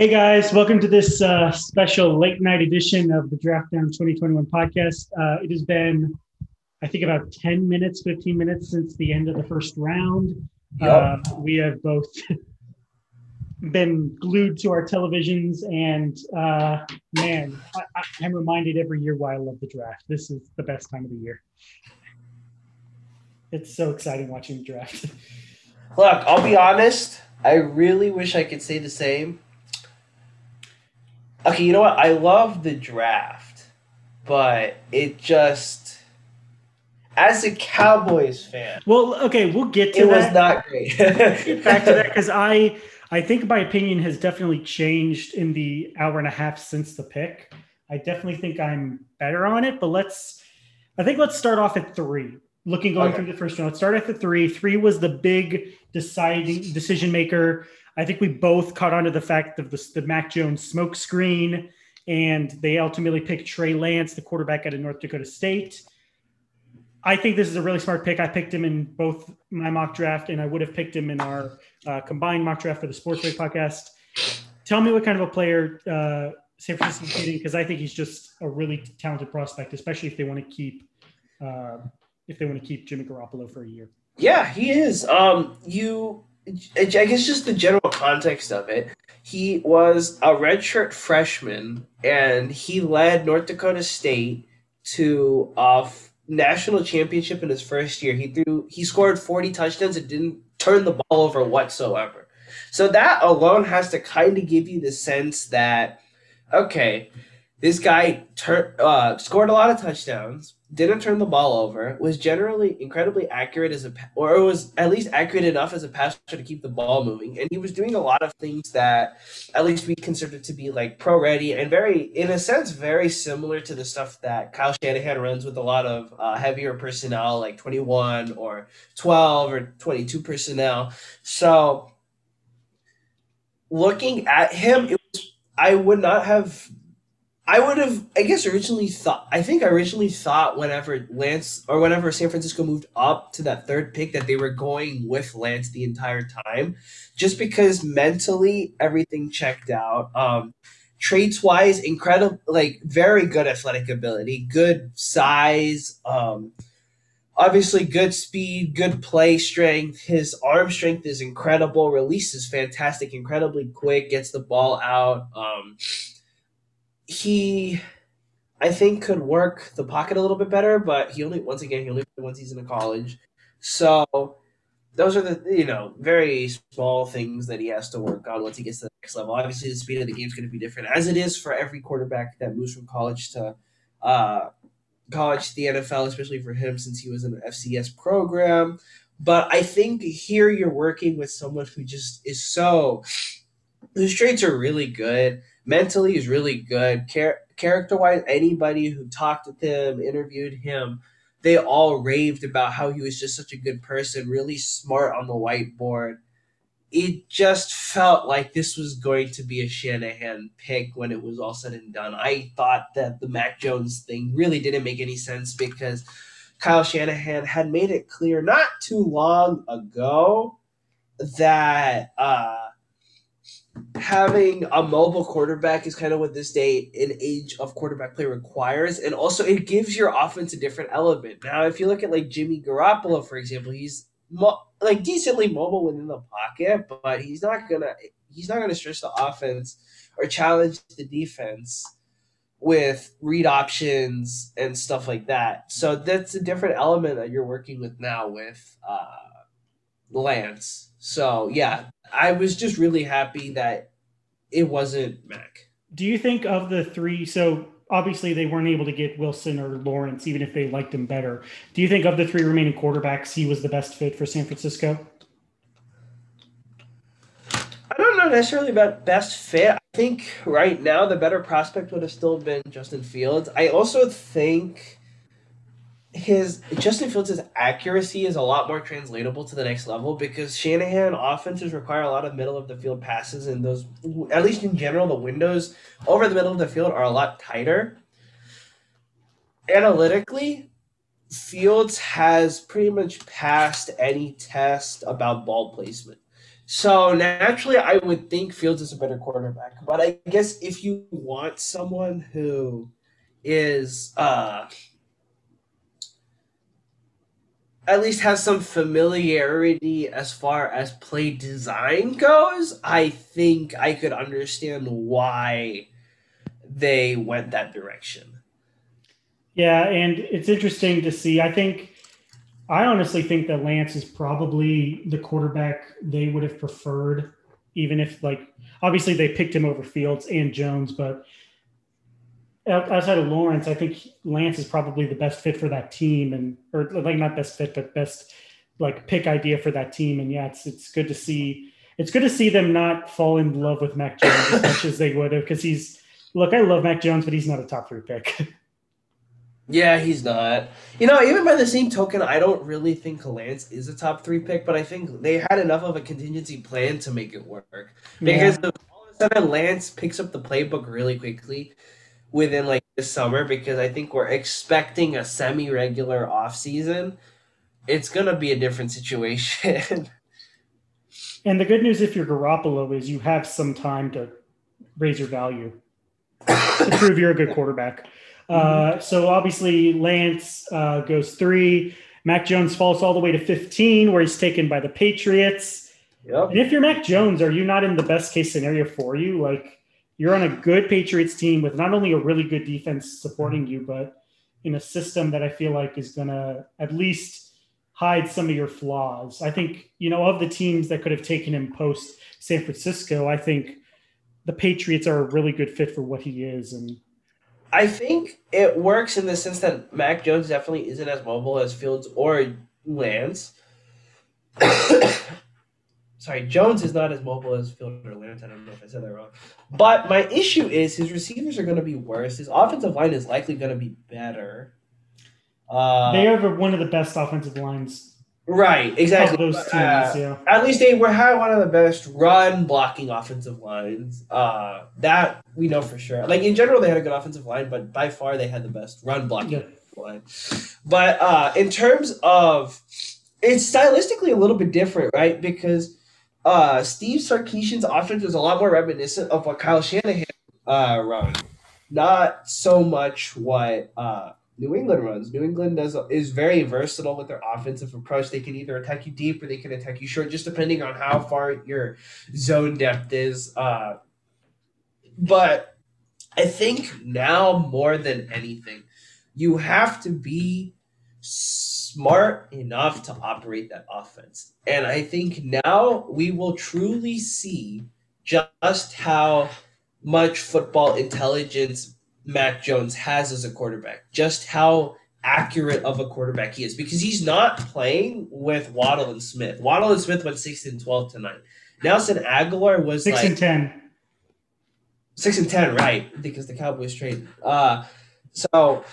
Hey guys, welcome to this uh, special late night edition of the Draft Down 2021 podcast. Uh, it has been, I think, about 10 minutes, 15 minutes since the end of the first round. Yep. Uh, we have both been glued to our televisions, and uh, man, I, I, I'm reminded every year why I love the draft. This is the best time of the year. It's so exciting watching the draft. Look, I'll be honest. I really wish I could say the same. Okay, you know what? I love the draft, but it just, as a Cowboys fan, Well, okay, we'll get to it that. was not great. get back to that because I I think my opinion has definitely changed in the hour and a half since the pick. I definitely think I'm better on it, but let's I think let's start off at three. Looking going Okay. through the first round, let's start at the three. Three was the big deciding decision maker. I think we both caught on to the fact of the, the Mac Jones smoke screen, and they ultimately picked Trey Lance, the quarterback out of North Dakota State. I think this is a really smart pick. I picked him in both my mock draft, and I would have picked him in our uh, combined mock draft for the Sports Break podcast. Tell me what kind of a player uh, San Francisco's getting, because I think he's just a really talented prospect, especially if they want to keep uh, if they want to keep Jimmy Garoppolo for a year. yeah, he is. Um, you, I guess just the general context of it. He was a redshirt freshman, and he led North Dakota State to a f- national championship in his first year. He threw, he scored forty touchdowns and didn't turn the ball over whatsoever. So that alone has to kind of give you the sense that, okay, this guy tur- uh, scored a lot of touchdowns, didn't turn the ball over, was generally incredibly accurate as a, or was at least accurate enough as a passer to keep the ball moving, and he was doing a lot of things that at least we considered to be like pro ready and very, in a sense, very similar to the stuff that Kyle Shanahan runs with a lot of uh, heavier personnel, like twenty one or twelve or twenty two personnel. So looking at him, it was I would not have. I would have, I guess, originally thought. I think I originally thought whenever Lance or whenever San Francisco moved up to that third pick that they were going with Lance the entire time, just because mentally everything checked out. Um, traits wise, incredible, like very good athletic ability, good size. Um, obviously good speed, good play strength. His arm strength is incredible. Release is fantastic, incredibly quick. Gets the ball out. Um, he, I think, could work the pocket a little bit better, but he only once again he only one season in college, so those are the you know very small things that he has to work on once he gets to the next level. Obviously, the speed of the game is going to be different, as it is for every quarterback that moves from college to. Uh, college to the NFL, especially for him since he was in an FCS program. But I think here you're working with someone who just is so whose traits are really good. Mentally is really good. Char- character wise, anybody who talked with him, interviewed him, they all raved about how he was just such a good person, really smart on the whiteboard. It just felt like this was going to be a Shanahan pick when it was all said and done. I thought that the Mac Jones thing really didn't make any sense because Kyle Shanahan had made it clear not too long ago that uh, having a mobile quarterback is kind of what this day and age of quarterback play requires, and also it gives your offense a different element. Now, if you look at like Jimmy Garoppolo, for example, he's mo- like decently mobile within the pocket, but he's not gonna he's not gonna stretch the offense or challenge the defense with read options and stuff like that. So that's a different element that you're working with now with uh, Lance. So yeah, I was just really happy that it wasn't Mac. Do you think of the three? So obviously they weren't able to get Wilson or Lawrence, even if they liked him better. Do you think of the three remaining quarterbacks, he was the best fit for San Francisco? I don't know necessarily about best fit. I think right now the better prospect would have still been Justin Fields. I also think his Justin Fields' accuracy is a lot more translatable to the next level because Shanahan offenses require a lot of middle of the field passes, and those, at least in general, the windows over the middle of the field are a lot tighter. Analytically, Fields has pretty much passed any test about ball placement. So naturally, I would think Fields is a better quarterback. But I guess if you want someone who is uh, at least has some familiarity as far as play design goes, I think I could understand why they went that direction. Yeah, and it's interesting to see. I think I honestly think that Lance is probably the quarterback they would have preferred, even if like obviously they picked him over Fields and Jones, but outside of Lawrence, I think Lance is probably the best fit for that team, and or like not best fit, but best like pick idea for that team. And yeah, it's it's good to see. It's good to see them not fall in love with Mac Jones as much as they would have, because he's look. I love Mac Jones, but he's not a top three pick. Yeah, he's not. You know, even by the same token, I don't really think Lance is a top three pick, but I think they had enough of a contingency plan to make it work. Because yeah. all of a sudden, Lance picks up the playbook really quickly within like this summer because I think we're expecting a semi regular off season. It's gonna be a different situation. and the good news if you're Garoppolo is you have some time to raise your value to prove you're a good quarterback. Uh, so obviously Lance uh, goes three. Mac Jones falls all the way to 15, where he's taken by the Patriots. Yep. And if you're Mac Jones, are you not in the best case scenario for you? Like you're on a good Patriots team with not only a really good defense supporting mm-hmm. you, but in a system that I feel like is going to at least hide some of your flaws. I think, you know, of the teams that could have taken him post San Francisco, I think the Patriots are a really good fit for what he is. And I think it works in the sense that Mac Jones definitely isn't as mobile as Fields or Lance. Sorry, Jones is not as mobile as Fields or Lance. I don't know if I said that wrong. But my issue is his receivers are going to be worse. His offensive line is likely going to be better. Uh, they are one of the best offensive lines Right, exactly. Those teams, uh, yeah. At least they were had one of the best run blocking offensive lines. Uh, that we know for sure. Like in general, they had a good offensive line, but by far they had the best run blocking yeah. line. But uh, in terms of, it's stylistically a little bit different, right? Because uh, Steve Sarkisian's offense is a lot more reminiscent of what Kyle Shanahan uh, run, not so much what uh, New England runs. New England does is very versatile with their offensive approach. They can either attack you deep or they can attack you short, just depending on how far your zone depth is. Uh, but I think now more than anything, you have to be smart enough to operate that offense. And I think now we will truly see just how much football intelligence Mac Jones has as a quarterback, just how accurate of a quarterback he is, because he's not playing with Waddle and Smith. Waddle and Smith went six and twelve tonight. Nelson Agholor was six like, and ten. Six and ten, right? Because the Cowboys trade. Uh, so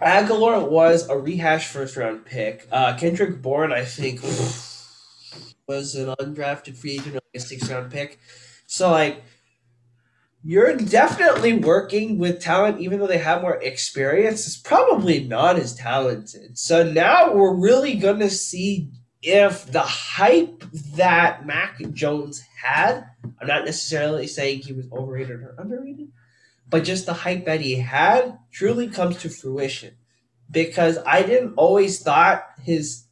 Agholor was a rehash first round pick. Uh, Kendrick Bourne, I think, was an undrafted free agent, like a six round pick. So like you're definitely working with talent, even though they have more experience, is probably not as talented. So now we're really to see if the hype that Mac Jones had, I'm not necessarily saying he was overrated or underrated, but just the hype that he had truly comes to fruition. Because I didn't always thought his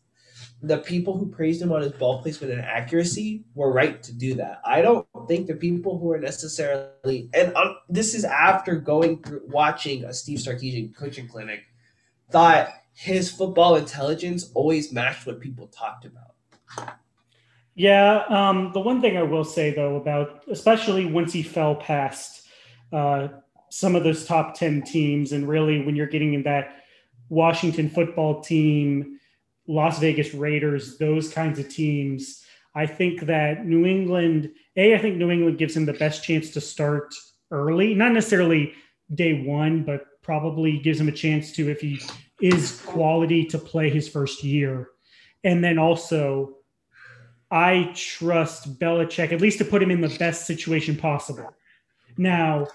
the people who praised him on his ball placement and accuracy were right to do that. I don't think the people who are necessarily, and um, this is after going through watching a Steve Sarkisian coaching clinic, thought his football intelligence always matched what people talked about. Yeah, um, the one thing I will say though about, especially once he fell past uh, some of those top ten teams, and really when you're getting in that Washington football team Las Vegas Raiders, those kinds of teams. I think that New England, A, I think New England gives him the best chance to start early, not necessarily day one, but probably gives him a chance to, if he is quality, to play his first year. And then also, I trust Belichick, at least to put him in the best situation possible. Now,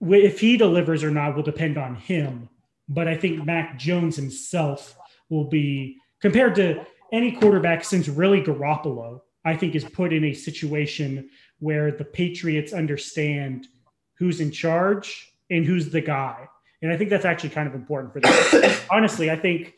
if he delivers or not will depend on him. But I think Mac Jones himself will be compared to any quarterback since really Garoppolo. I think is put in a situation where the Patriots understand who's in charge and who's the guy. And I think that's actually kind of important for them. Honestly, I think,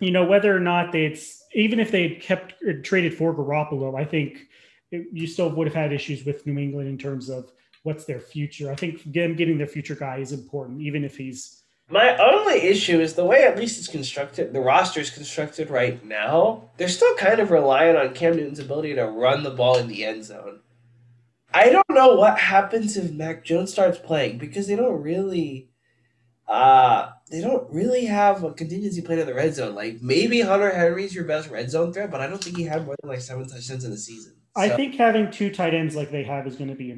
you know, whether or not they it's even if they had kept traded for Garoppolo, I think it, you still would have had issues with New England in terms of what's their future. I think them getting their future guy is important, even if he's. My only issue is the way at least it's constructed, the roster is constructed right now. They're still kind of relying on Cam Newton's ability to run the ball in the end zone. I don't know what happens if Mac Jones starts playing because they don't really uh they don't really have a contingency plan in the red zone. Like maybe Hunter Henry's your best red zone threat, but I don't think he had more than like seven touchdowns in the season. So. I think having two tight ends like they have is going to be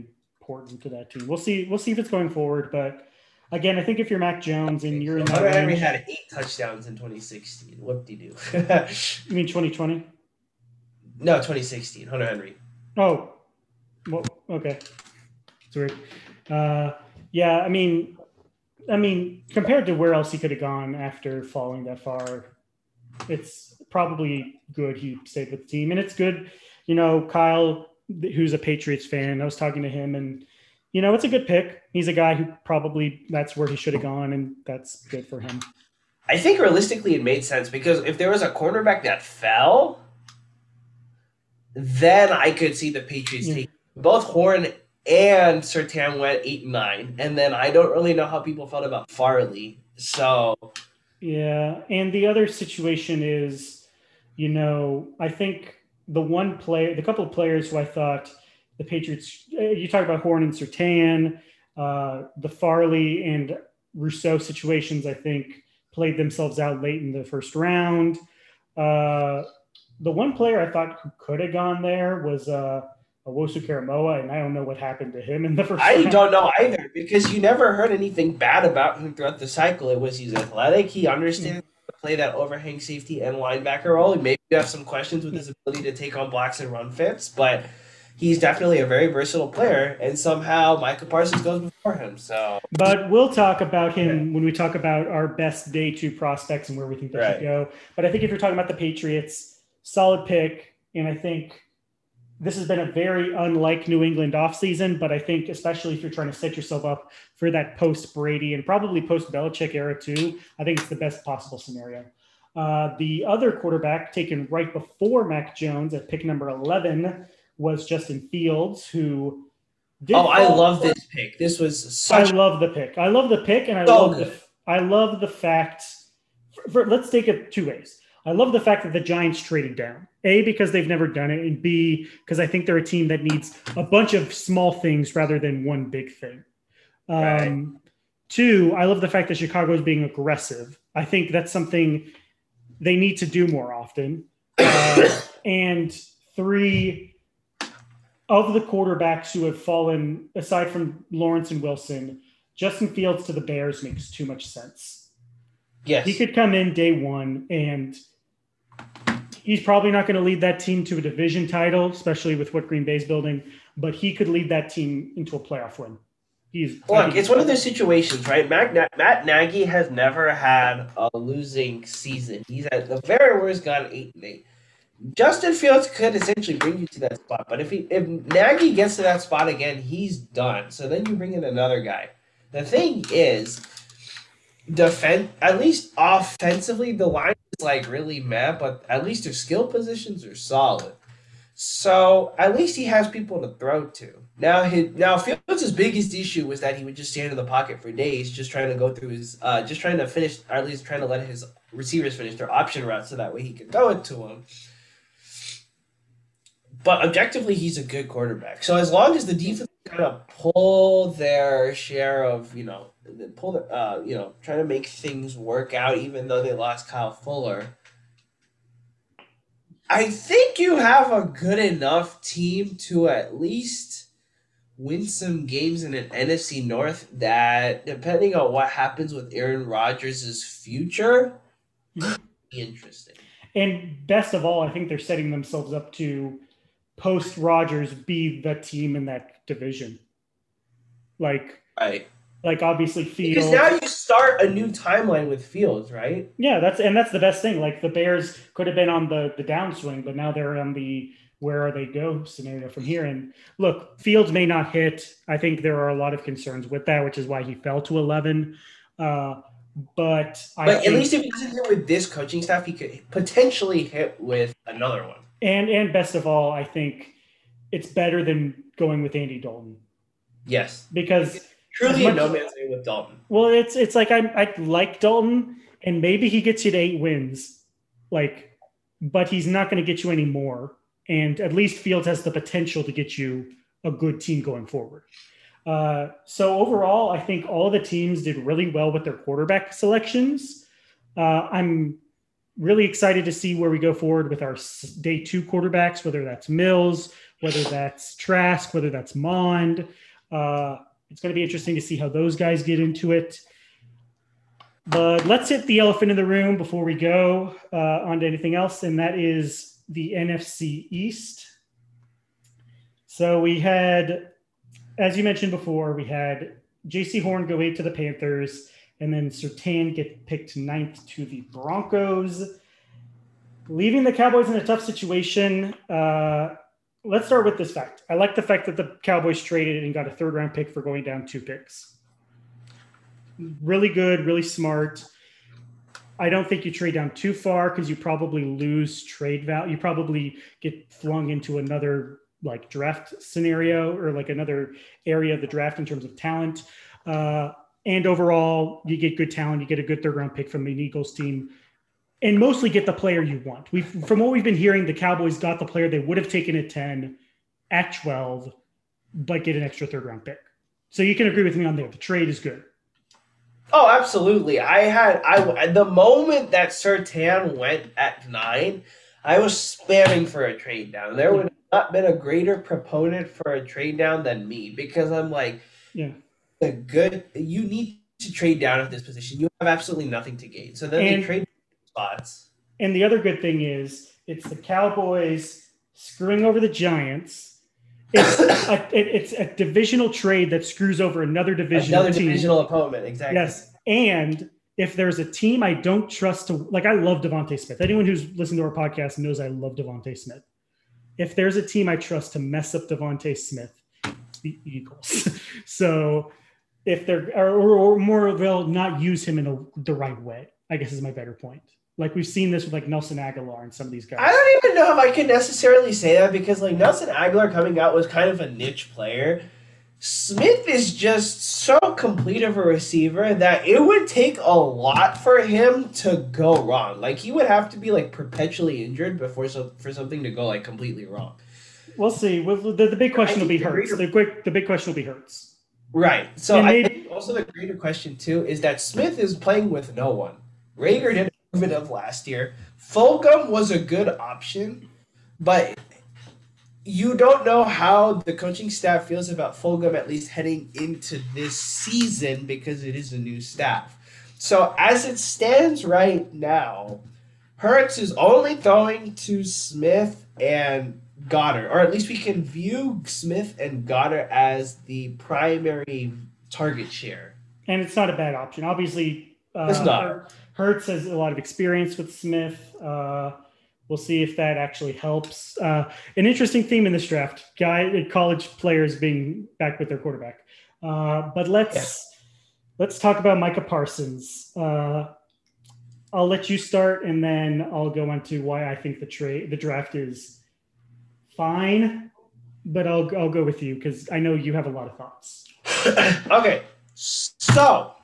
important to that team. We'll see. We'll see if it's going forward, but again, I think if you're Mac Jones and you're in the. Hunter that Henry had eight touchdowns in 2016. What did he do? you mean 2020? No, 2016. Hunter Henry. Oh, well, okay. Sorry. Uh, yeah, I mean, I mean, compared to where else he could have gone after falling that far, it's probably good he stayed with the team, and it's good. You know, Kyle, who's a Patriots fan, I was talking to him, and you know, it's a good pick. He's a guy who probably that's where he should have gone, and that's good for him. I think realistically, it made sense because if there was a cornerback that fell, then I could see the Patriots yeah. take both Horn and Surtain went eight and nine, and then I don't really know how people felt about Farley. So yeah, and the other situation is, you know, I think the one player, the couple of players who I thought the Patriots, eh, you talk about Horn and Surtain, uh, the Farley and Rousseau situations, I think played themselves out late in the first round. Uh, the one player I thought could have gone there was uh, Owusu Koramoah, and I don't know what happened to him in the first. I round. don't know either because you never heard anything bad about him throughout the cycle. It was he's athletic, he understands mm-hmm. Play that overhang safety and linebacker role. Maybe you have some questions with his ability to take on blocks and run fits, but he's definitely a very versatile player, and somehow Micah Parsons goes before him. So, but we'll talk about him when we talk about our best day two prospects and where we think they right. should go. But I think if you're talking about the Patriots, solid pick, and I think this has been a very unlike New England offseason, but I think especially if you're trying to set yourself up for that post Brady and probably post Belichick era too, I think it's the best possible scenario. Uh, the other quarterback taken right before Mac Jones at pick number 11 was Justin Fields, who. oh, I love this pick. This was such. I love the pick. I love the pick, and I so love good. the. I love the fact. For, for, let's take it two ways. I love the fact that the Giants traded down. A, because they've never done it, and B, because I think they're a team that needs a bunch of small things rather than one big thing. Um, right. Two, I love the fact that Chicago is being aggressive. I think that's something they need to do more often. Uh, and three, of the quarterbacks who have fallen, aside from Lawrence and Wilson, Justin Fields to the Bears makes too much sense. Yes. He could come in day one and – he's probably not going to lead that team to a division title, especially with what Green Bay's building, but he could lead that team into a playoff win. He's look, it's one of those situations, right? Matt, Matt Nagy has never had a losing season. He's at the very worst gone eight and eight. Justin Fields could essentially bring you to that spot, but if he if Nagy gets to that spot again, he's done. So then you bring in another guy. The thing is, defend at least offensively, the line like really mad, but at least their skill positions are solid. So at least he has people to throw to. Now his now Fields' biggest issue was that he would just stand in the pocket for days, just trying to go through his, uh, just trying to finish, or at least trying to let his receivers finish their option routes, so that way he could throw it to him. But objectively, he's a good quarterback. So as long as the defense kind of pull their share of, you know, pull the, uh, you know, trying to make things work out, even though they lost Kyle Fuller. I think you have a good enough team to at least win some games in an NFC North that, depending on what happens with Aaron Rodgers' future, interesting. And best of all, I think they're setting themselves up to post Rodgers be the team in that division. Like, right like obviously Fields. Because now you start a new timeline with Fields, right? Yeah, that's and that's the best thing. Like the Bears could have been on the the downswing, but now they're on the where are they go scenario from here. And look, Fields may not hit. I think there are a lot of concerns with that, which is why he fell to 11. Uh, but I but at least if he doesn't hit with this coaching staff, he could potentially hit with another one. And and best of all, I think it's better than going with Andy Dalton. Yes, because truly much, no man's name with Dalton. Well, it's it's like I I like Dalton, and maybe he gets you to eight wins, like, but he's not going to get you any more. And at least Fields has the potential to get you a good team going forward. Uh, so overall, I think all the teams did really well with their quarterback selections. Uh, I'm really excited to see where we go forward with our day two quarterbacks, whether that's Mills, whether that's Trask, whether that's Mond. Uh, it's going to be interesting to see how those guys get into it. But let's hit the elephant in the room before we go uh, on to anything else, and that is the NFC East. So we had, as you mentioned before, we had Jaycee Horn go eight to the Panthers, and then Surtain get picked ninth to the Broncos, leaving the Cowboys in a tough situation. Uh, let's start with this fact. I like the fact that the Cowboys traded and got a third round pick for going down two picks. Really good, really smart. I don't think you trade down too far because you probably lose trade value. You probably get flung into another like draft scenario or like another area of the draft in terms of talent. Uh, and overall, you get good talent. You get a good third round pick from an Eagles team and mostly get the player you want. We from what we've been hearing, the Cowboys got the player they would have taken at 10, at 12, but get an extra third round pick. So you can agree with me on there. The trade is good. Oh, absolutely. I had I the moment that Surtain went at nine, I was spamming for a trade down. There would not been a greater proponent for a trade down than me because I'm like, yeah, a good. You need to trade down at this position. You have absolutely nothing to gain. So then and, they trade spots. And the other good thing is it's the Cowboys screwing over the Giants. It's a, it's a divisional trade that screws over another divisional another team. divisional opponent. Exactly. Yes, and if there's a team I don't trust to like, I love DeVonta Smith. Anyone who's listened to our podcast knows I love DeVonta Smith. If there's a team I trust to mess up DeVonta Smith, it's the Eagles. so if they're or, or more they'll not use him in a, the right way. I guess is my better point. Like we've seen this with like Nelson Agholor and some of these guys. I don't even know if I can necessarily say that because like Nelson Agholor coming out was kind of a niche player. Smith is just so complete of a receiver that it would take a lot for him to go wrong. Like he would have to be like perpetually injured before so for something to go like completely wrong. We'll see. The, the big question will be Hurts. The quick the big question will be Hurts. Right. So I think also the greater question too is that Smith is playing with no one. Reagor didn't prove it of last year. Fulgham was a good option, but you don't know how the coaching staff feels about Fulgham at least heading into this season because it is a new staff. So as it stands right now, Hurts is only throwing to Smith and Goedert, or at least we can view Smith and Goedert as the primary target share. And it's not a bad option. Obviously, uh, it's not. Hurts has a lot of experience with Smith. Uh, we'll see if that actually helps. Uh, an interesting theme in this draft: guy, college players being back with their quarterback. Uh, but let's yes. let's talk about Micah Parsons. Uh, I'll let you start, and then I'll go into why I think the trade the draft is fine. But I'll I'll go with you because I know you have a lot of thoughts. okay, so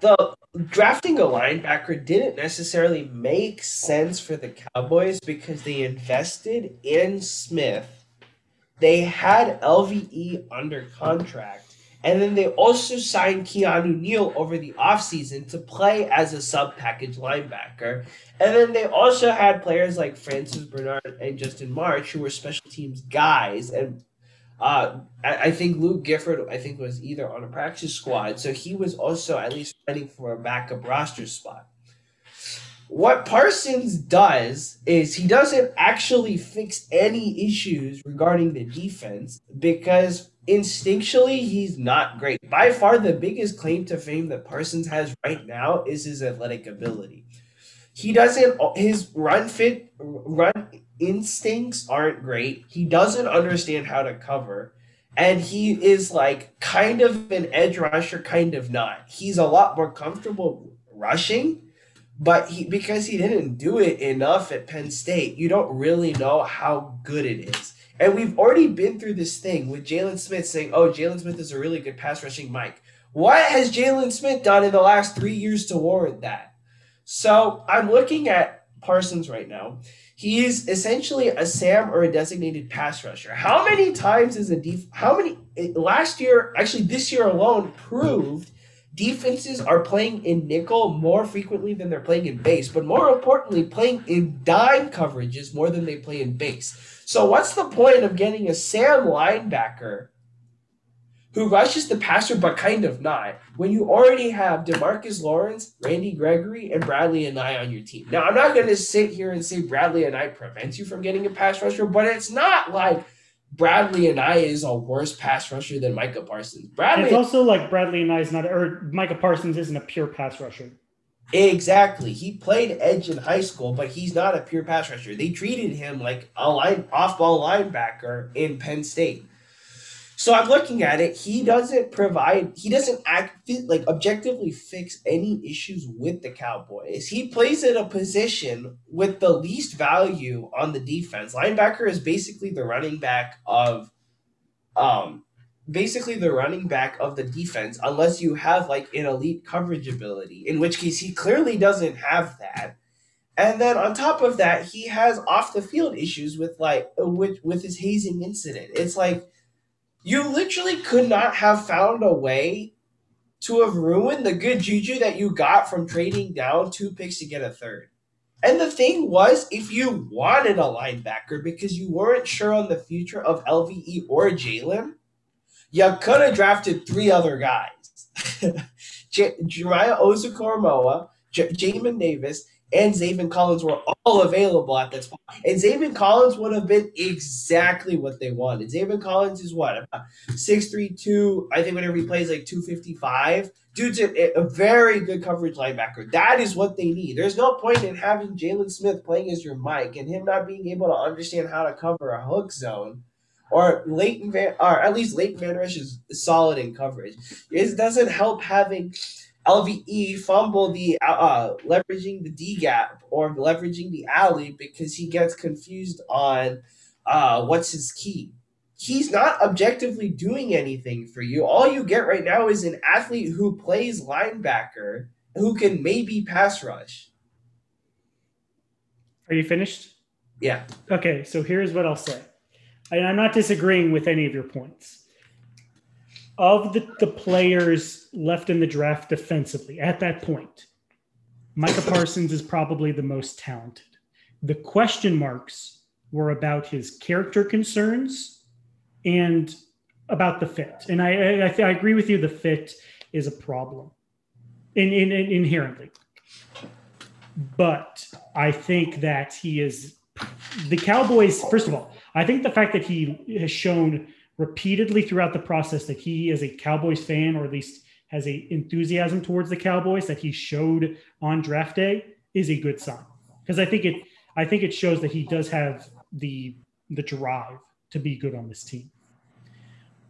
the drafting a linebacker didn't necessarily make sense for the Cowboys because they invested in Smith. They had LVE under contract. And then they also signed Keanu Neal over the offseason to play as a sub package linebacker. And then they also had players like Francis Bernard and Justin March, who were special teams guys and uh, I, I, think Luke Gifford, I think, was either on a practice squad, so he was also at least fighting for a backup roster spot. What Parsons does is he doesn't actually fix any issues regarding the defense because instinctually he's not great. By far, the biggest claim to fame that Parsons has right now is his athletic ability. He doesn't his run fit run instincts aren't great. He doesn't understand how to cover. And he is like kind of an edge rusher, kind of not. He's a lot more comfortable rushing, but he because he didn't do it enough at Penn State, you don't really know how good it is. And we've already been through this thing with Jaylon Smith saying, "Oh, Jaylon Smith is a really good pass rushing Mike." What has Jaylon Smith done in the last three years to warrant that? So I'm looking at Parsons right now. He is essentially a Sam or a designated pass rusher. How many times is a def- how many eh, last year, actually this year alone, proved defenses are playing in nickel more frequently than they're playing in base, but more importantly, playing in dime coverages more than they play in base. So what's the point of getting a Sam linebacker who rushes the passer but kind of not, when you already have Demarcus Lawrence, Randy Gregory, and Bradlee Anae on your team. Now, I'm not going to sit here and say Bradlee Anae prevents you from getting a pass rusher, but it's not like Bradlee Anae is a worse pass rusher than Micah Parsons. Bradley, it's also like Bradlee Anae is not, or Micah Parsons isn't a pure pass rusher. Exactly. He played edge in high school, but he's not a pure pass rusher. They treated him like a line off-ball linebacker in Penn State. So I'm looking at it. He doesn't provide. He doesn't act like objectively fix any issues with the Cowboys. He plays in a position with the least value on the defense. Linebacker is basically the running back of, um, basically the running back of the defense, unless you have like an elite coverage ability. In which case, he clearly doesn't have that. And then on top of that, he has off the field issues with like with with his hazing incident. It's like you literally could not have found a way to have ruined the good juju that you got from trading down two picks to get a third. And the thing was, if you wanted a linebacker because you weren't sure on the future of LVE or Jaylon, you could have drafted three other guys. J- Jeremiah Owusu-Koramoah, J- Jamin Davis, and Zaven Collins were all available at that spot. And Zaven Collins would have been exactly what they wanted. Zaven Collins is what? Six three two. I think whenever he plays like 255. Dude's a, a, very good coverage linebacker. That is what they need. There's no point in having Jaylon Smith playing as your Mike and him not being able to understand how to cover a hook zone. Or Leighton Van, or at least Leighton Vander Esch is solid in coverage. It doesn't help having LVE fumble the uh, uh, leveraging the D gap or leveraging the alley because he gets confused on uh, what's his key. He's not objectively doing anything for you. All you get right now is an athlete who plays linebacker who can maybe pass rush. Are you finished? Yeah. Okay, so here's what I'll say. And I'm not disagreeing with any of your points of the, the players left in the draft defensively at that point, Micah Parsons is probably the most talented. The question marks were about his character concerns and about the fit. And I, I, I agree with you, the fit is a problem in, in, in inherently. But I think that he is the Cowboys. First of all, I think the fact that he has shown repeatedly throughout the process that he is a Cowboys fan, or at least has a enthusiasm towards the Cowboys that he showed on draft day, is a good sign. Because I think it, I think it shows that he does have the the drive to be good on this team.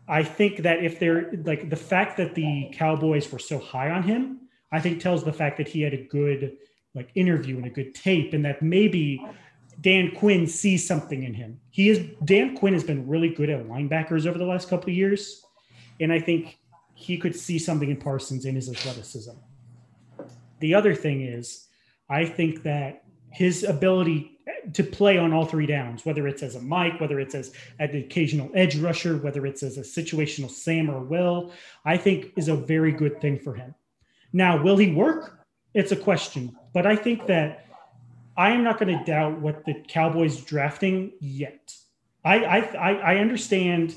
I think that if they're like the fact that the Cowboys were so high on him, I think tells the fact that he had a good like interview and a good tape, and that maybe Dan Quinn sees something in him. He is Dan Quinn has been really good at linebackers over the last couple of years, and I think he could see something in Parsons in his athleticism. The other thing is, I think that his ability to play on all three downs, whether it's as a Mike, whether it's as an occasional edge rusher, whether it's as a situational Sam or Will, I think is a very good thing for him. Now, will he work? It's a question, but I think that I am not going to doubt what the Cowboys drafting yet. I, I I understand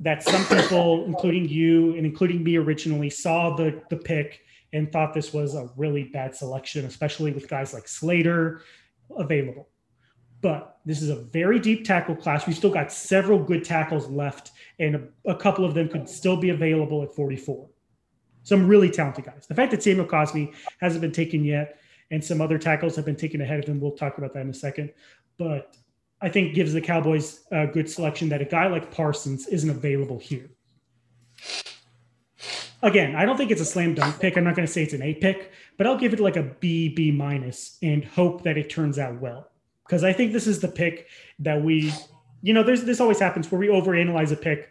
that some people, including you and including me originally, saw the the pick and thought this was a really bad selection, especially with guys like Slater available. But this is a very deep tackle class. We still got several good tackles left, and a, a couple of them could still be available at 44. Some really talented guys. The fact that Samuel Cosmi hasn't been taken yet and some other tackles have been taken ahead of him. We'll talk about that in a second. But I think gives the Cowboys a good selection that a guy like Parsons isn't available here. Again, I don't think it's a slam dunk pick. I'm not going to say it's an A pick, but I'll give it like a B, B minus and hope that it turns out well. Because I think this is the pick that we, you know, there's this always happens where we overanalyze a pick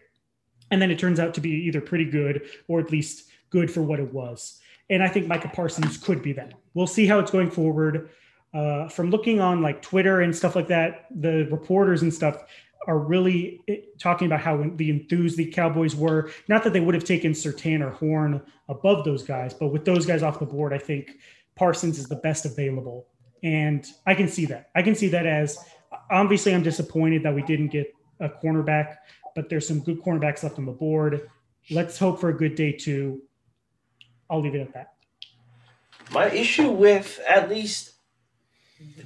and then it turns out to be either pretty good or at least good for what it was. And I think Micah Parsons could be that. We'll see how it's going forward. Uh, from looking on like Twitter and stuff like that, the reporters and stuff are really eh, talking about how the enthused the Cowboys were. Not that they would have taken Surtain or Horn above those guys, but with those guys off the board, I think Parsons is the best available. And I can see that. I can see that as obviously I'm disappointed that we didn't get a cornerback, but there's some good cornerbacks left on the board. Let's hope for a good day two. I'll leave it at that. My issue with at least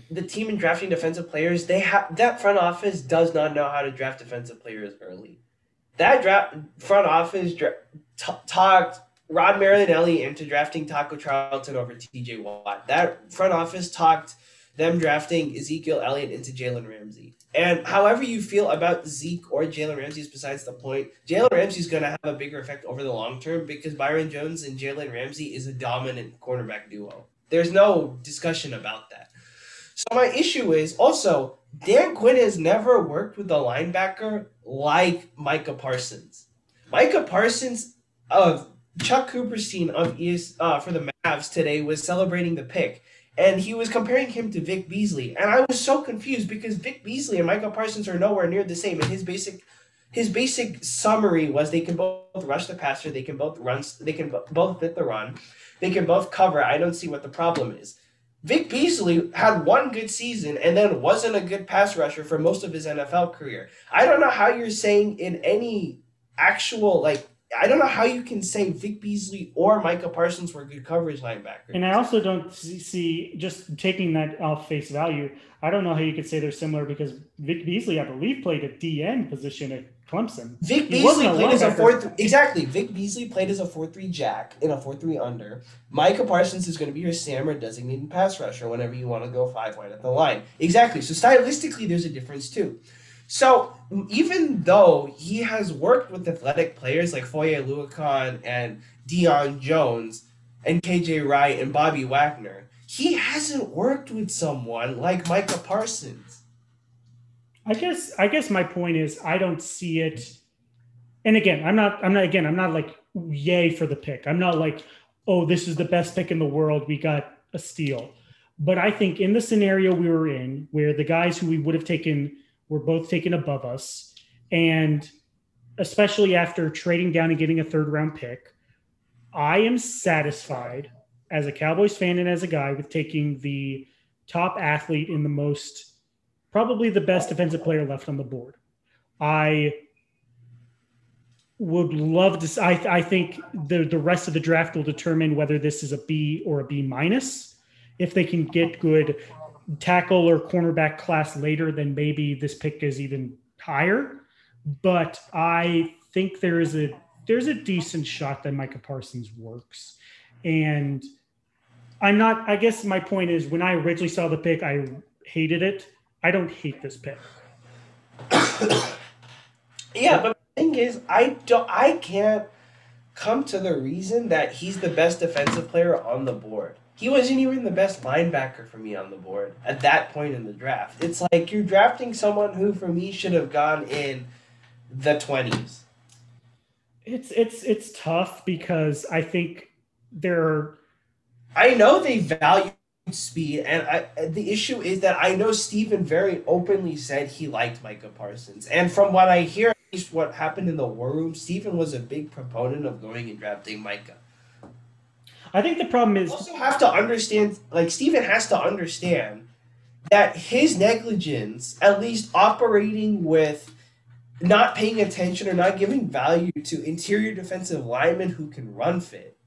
the team in drafting defensive players, they have that front office does not know how to draft defensive players early. That draft front office dra- t- talked Rod Marinelli into drafting Taco Charlton over T.J. Watt. That front office talked them drafting Ezekiel Elliott into Jalen Ramsey. And however you feel about Zeke or Jalen Ramsey is besides the point. Jalen Ramsey is going to have a bigger effect over the long term because Byron Jones and Jalen Ramsey is a dominant cornerback duo. There's no discussion about that. So my issue is also Dan Quinn has never worked with a linebacker like Micah Parsons. Micah Parsons of Chuck Cooperstein of ES uh, for the Mavs today was celebrating the pick and he was comparing him to Vic Beasley, and I was so confused because Vic Beasley and Michael Parsons are nowhere near the same. And his basic, his basic summary was they can both rush the passer, they can both run, they can both fit the run, they can both cover. I don't see what the problem is. Vic Beasley had one good season and then wasn't a good pass rusher for most of his NFL career. I don't know how you're saying in any actual like I don't know how you can say Vic Beasley or Micah Parsons were good coverage linebackers. And I also don't see just taking that off face value. I don't know how you could say they're similar because Vic Beasley, I believe, played a DN position at Clemson. Vic he Beasley played as a four th- exactly. Vic Beasley played as a four three jack in a four three under. Micah Parsons is going to be your Sam or designated pass rusher whenever you want to go five wide at the line. Exactly. So stylistically, there's a difference too. So even though he has worked with athletic players like Foye Oluokun and Deion Jones and KJ Wright and Bobby Wagner, he hasn't worked with someone like Micah Parsons. I guess I guess my point is I don't see it. And again, I'm not I'm not again, I'm not like yay for the pick. I'm not like, oh, this is the best pick in the world. We got a steal. But I think in the scenario we were in, where the guys who we would have taken were both taken above us. And especially after trading down and getting a third round pick, I am satisfied as a Cowboys fan and as a guy with taking the top athlete in the most, probably the best defensive player left on the board. I would love to. I, I think the the rest of the draft will determine whether this is a B or a B minus. If they can get good tackle or cornerback class later, then maybe this pick is even higher. But I think there is a there's a decent shot that Micah Parsons works. And I'm not I guess my point is when I originally saw the pick, I hated it. I don't hate this pick. yeah, but the thing is I don't I can't come to the reason that he's the best defensive player on the board he wasn't even the best linebacker for me on the board at that point in the draft. It's like you're drafting someone who, for me, should have gone in the twenties. It's it's it's tough because I think there. I know they value speed, and I, the issue is that I know Stephen very openly said he liked Micah Parsons, and from what I hear, at least what happened in the war room, Stephen was a big proponent of going and drafting Micah. I think the problem is you also have to understand like Stephen has to understand that his negligence, at least operating with not paying attention or not giving value to interior defensive linemen who can run fit,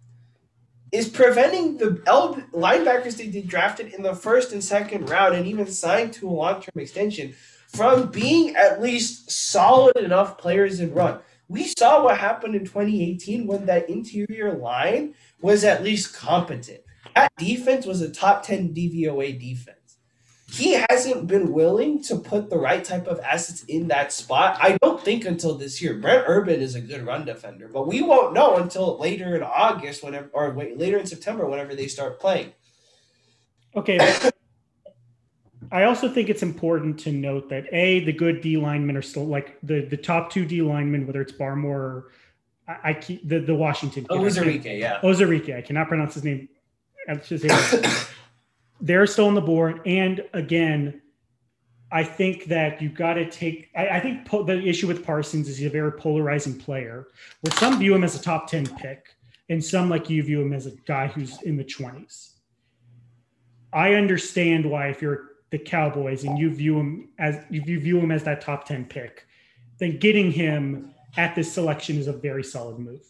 is preventing the L- linebackers they did drafted in the first and second round and even signed to a long term extension from being at least solid enough players in run. We saw what happened in 2018 when that interior line was at least competent. That defense was a top 10 DVOA defense. he hasn't been willing to put the right type of assets in that spot. I don't think until this year. Brent Urban is a good run defender, but we won't know until later in August, whenever or wait, later in September, whenever they start playing. Okay. I also think it's important to note that a the good D linemen are still like the the top two D linemen, whether it's Barmore or I, I keep the the Washington. Kid, Ozarike, yeah. Ozarike. I cannot pronounce his name. They're still on the board, and again, I think that you've got to take. I, I think po- the issue with Parsons is he's a very polarizing player, where some view him as a top ten pick, and some like you view him as a guy who's in the twenties. I understand why if you're the Cowboys and you view him as if you view him as that top 10 pick, then getting him at this selection is a very solid move.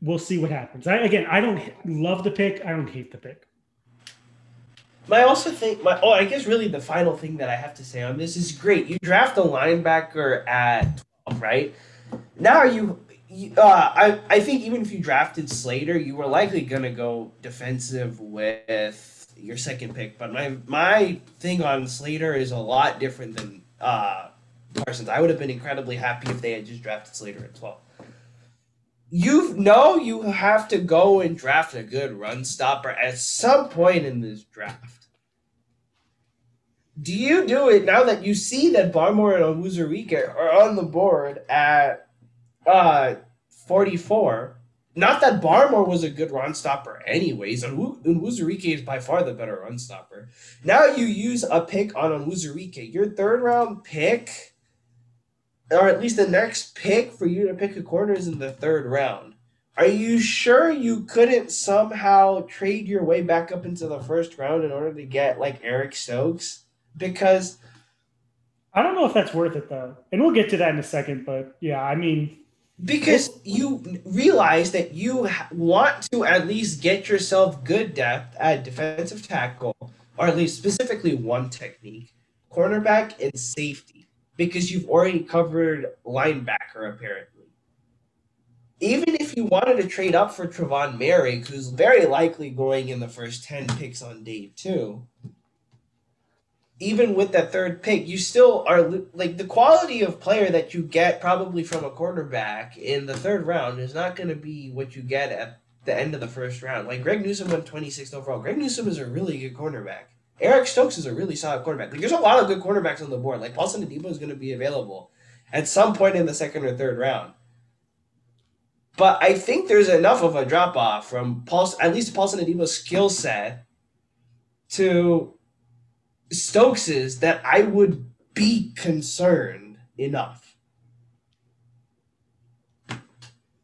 We'll see what happens. I, again, I don't love the pick. I don't hate the pick. I also think my oh, I guess really the final thing that I have to say on this is great. You draft a linebacker at 12, right? Now you uh, I, I think even if you drafted Slater, you were likely going to go defensive with your second pick, but my my thing on Slater is a lot different than uh, Parsons. I would have been incredibly happy if they had just drafted Slater at twelve. You know you have to go and draft a good run stopper at some point in this draft. Do you do it now that you see that Barmore and Onwuzurike are on the board at uh, 44? Not that Barmore was a good run stopper, anyways. Onwuzurike is by far the better run stopper. Now you use a pick on Onwuzurike. Your third round pick, or at least the next pick for you to pick a corner is in the third round. Are you sure you couldn't somehow trade your way back up into the first round in order to get like Eric Stokes? Because I don't know if that's worth it though. And we'll get to that in a second, but yeah, I mean, because you realize that you want to at least get yourself good depth at defensive tackle, or at least specifically one technique, cornerback and safety, because you've already covered linebacker apparently. Even if you wanted to trade up for Trevon Moehrig, who's very likely going in the first 10 picks on day two, even with that third pick, you still are like the quality of player that you get probably from a quarterback in the third round is not going to be what you get at the end of the first round. Like Greg Newsome went 26th overall. Greg Newsome is a really good cornerback. Eric Stokes is a really solid quarterback. Like there's a lot of good cornerbacks on the board. Like Paulson Adebo is going to be available at some point in the second or third round. But I think there's enough of a drop off from Paul, at least Paulson Adebo's skill set to Stokes's that I would be concerned enough.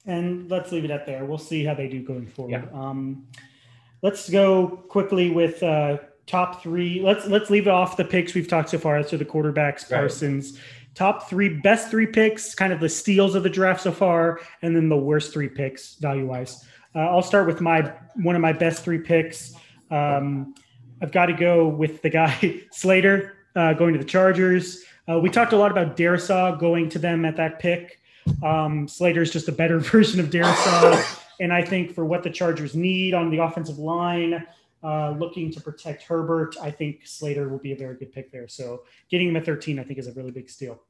And let's leave it at there. We'll see how they do going forward. Yeah. Um, let's go quickly with uh, top three. Let's let's leave it off the picks we've talked so far. So the quarterbacks, Parsons. Top three, best three picks, kind of the steals of the draft so far, and then the worst three picks value wise. Uh, I'll start with my one of my best three picks. Um, I've got to go with the guy Slater uh, going to the Chargers. Uh, we talked a lot about Darrisaw going to them at that pick. Um, Slater is just a better version of Darrisaw, and I think for what the Chargers need on the offensive line, uh, looking to protect Herbert, I think Slater will be a very good pick there. So getting him at 13, I think, is a really big steal.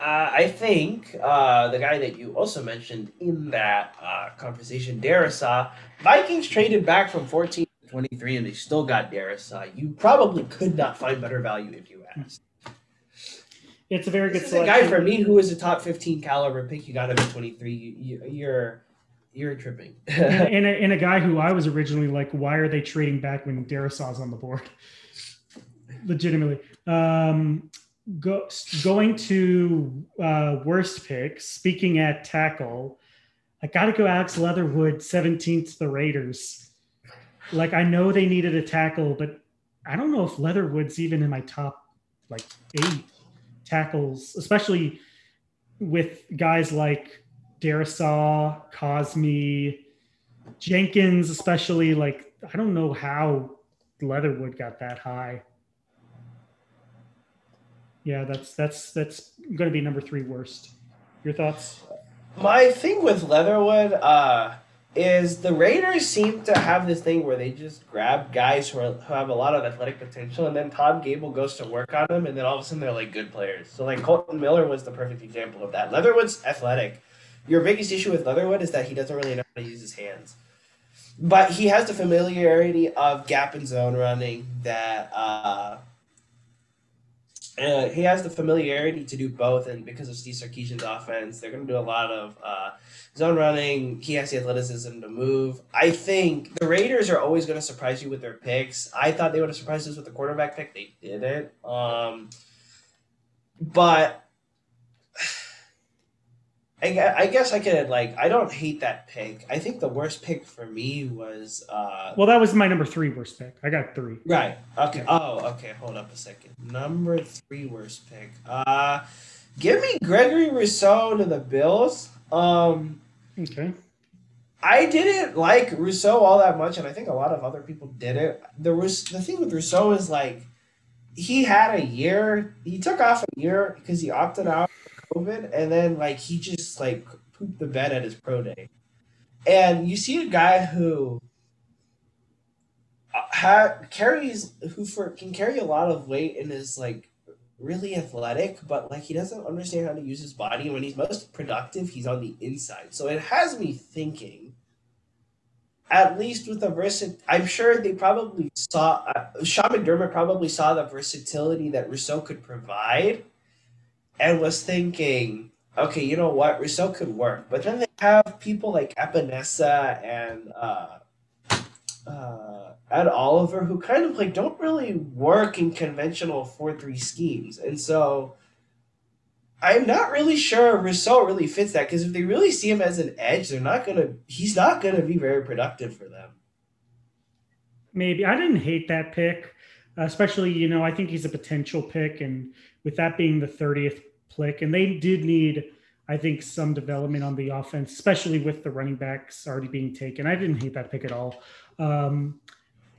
Uh, I think uh, the guy that you also mentioned in that uh, conversation, Darrisaw, Vikings traded back from 14 to 23 and they still got Darrisaw. You probably could not find better value if you asked. It's a very this good selection. guy for me who is a top 15 caliber pick. You got him at 23. You, you, are you're tripping. and, and, a, and, a, guy who I was originally like, why are they trading back when Darrisaw's on the board? Legitimately. Um, go, going to uh, worst pick, speaking at tackle, I got to go Alex Leatherwood, 17th, the Raiders. Like I know they needed a tackle, but I don't know if Leatherwood's even in my top like eight tackles, especially with guys like Darrisaw, Cosmi, Jenkins, especially. Like I don't know how Leatherwood got that high. Yeah, that's that's that's going to be number three worst. Your thoughts? My thing with Leatherwood, uh, is the Raiders seem to have this thing where they just grab guys who, are, who have a lot of athletic potential, and then Tom Cable goes to work on them, and then all of a sudden they're like good players. So like Kolton Miller was the perfect example of that. Leatherwood's athletic. Your biggest issue with Leatherwood is that he doesn't really know how to use his hands, but he has the familiarity of gap and zone running that. Uh, uh, he has the familiarity to do both, and because of Steve Sarkisian's offense, they're going to do a lot of uh, zone running. He has the athleticism to move. I think the Raiders are always going to surprise you with their picks. I thought they would have surprised us with the quarterback pick. They didn't. Um, but I, I guess I could like I don't hate that pick. I think the worst pick for me was uh Well, that was my number 3 worst pick. I got 3. Right. Okay. Oh, okay. Hold up a second. Number 3 worst pick. Uh give me Gregory Rousseau to the Bills. Um Okay. I didn't like Rousseau all that much, and I think a lot of other people did it. The was the thing with Rousseau is like he had a year. He took off a year because he opted out COVID, and then like he just like pooped the bed at his pro day, and you see a guy who uh, ha- carries who for can carry a lot of weight and is like really athletic, but like he doesn't understand how to use his body. And when he's most productive, he's on the inside. So it has me thinking. At least with the versit, I'm sure they probably saw. Uh, Sean McDermott probably saw the versatility that Rousseau could provide, and was thinking, okay, you know what, Rousseau could work. But then they have people like Epenesa and uh, uh, Ed Oliver who kind of like don't really work in conventional four three schemes, and so I'm not really sure Rousseau really fits that because if they really see him as an edge, they're not gonna. He's not gonna be very productive for them. Maybe I didn't hate that pick, especially you know I think he's a potential pick, and with that being the 30th pick, and they did need, I think, some development on the offense, especially with the running backs already being taken. I didn't hate that pick at all. Um,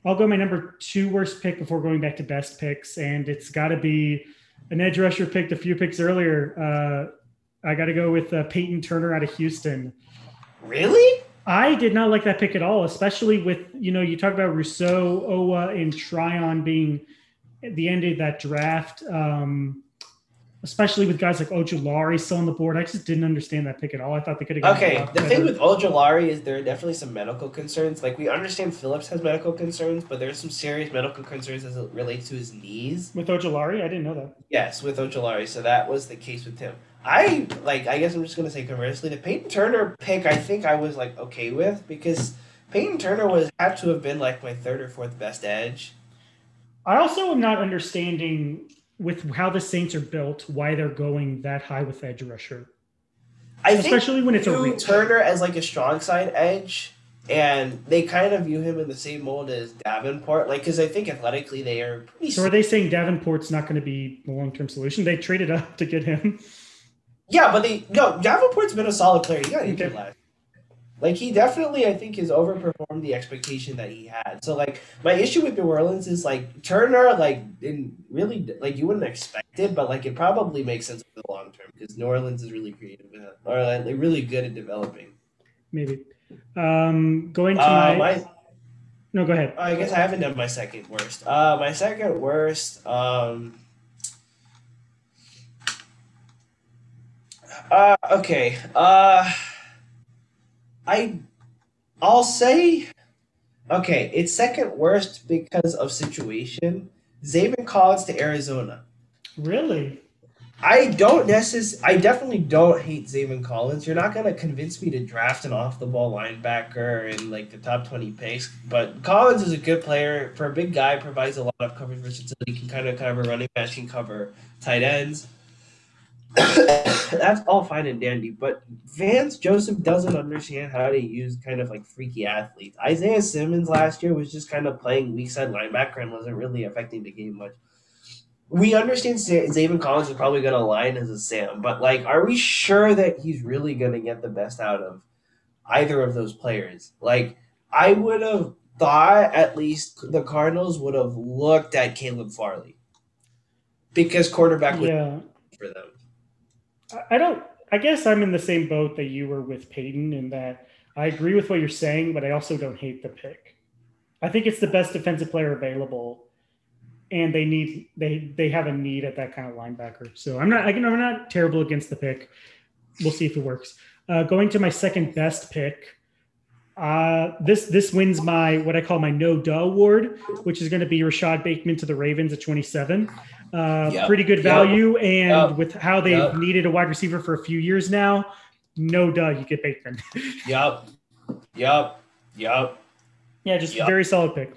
I'll go my number two worst pick before going back to best picks, and it's got to be an edge rusher picked a few picks earlier. Uh, I got to go with uh, Peyton Turner out of Houston. Really? I did not like that pick at all, especially with you know you talk about Rousseau, Oweh, and Tryon being the end of that draft. Um, especially with guys like Ojulari still on the board. I just didn't understand that pick at all. I thought they could have. Okay, the better. thing with Ojulari is there are definitely some medical concerns. Like we understand Phillips has medical concerns, but there's some serious medical concerns as it relates to his knees. With Ojulari, I didn't know that. Yes, with Ojulari, so that was the case with him. I like. I guess I'm just gonna say conversely, the Peyton Turner pick. I think I was like okay with because Peyton Turner was had to have been like my third or fourth best edge. I also am not understanding with how the Saints are built, why they're going that high with edge rusher. I especially when it's a reach. Turner as like a strong side edge, and they kind of view him in the same mold as Davenport, like because I think athletically they are pretty. So are they saying Davenport's not going to be the long term solution? They traded up to get him. Yeah, but they no Davenport's been a solid player. He got injured okay. last like he definitely, I think, has overperformed the expectation that he had. So like my issue with New Orleans is like Turner, like in really like you wouldn't expect it, but like it probably makes sense for the long term because New Orleans is really creative or like really good at developing. Maybe. Um, going to uh, my... my. No, go ahead. I guess I haven't done my second worst. Uh, my second worst. Um, uh, okay. Uh. I I'll say okay, it's second worst because of situation. Zaven Collins to Arizona. Really? I don't necessarily. I definitely don't hate Zaven Collins. You're not gonna convince me to draft an off the ball linebacker in like the top twenty picks. But Collins is a good player for a big guy. Provides a lot of coverage versatility. Can kind of cover running backs. Can cover tight ends. that's all fine and dandy, but Vance Joseph doesn't understand how to use kind of like freaky athletes. Isaiah Simmons last year was just kind of playing weak side linebacker and wasn't really affecting the game much. We understand Zaven Collins is probably going to line as a Sam, but like, are we sure that he's really going to get the best out of either of those players? Like, I would have thought at least the Cardinals would have looked at Caleb Farley because quarterback yeah. for them. I don't. I guess I'm in the same boat that you were with Peyton in that I agree with what you're saying, but I also don't hate the pick. I think it's the best defensive player available, and they need they they have a need at that kind of linebacker. So I'm not I can I'm not terrible against the pick. We'll see if it works. Uh, going to my second best pick. Uh, this this wins my what I call my no duh award, which is going to be Rashod Bateman to the Ravens at 27. Uh, Yep. Pretty good Yep. value, and Yep. with how they've Yep. needed a wide receiver for a few years now, no duh, you get Bateman. Yup. Yup. Yup. yeah, just Yep. very solid pick.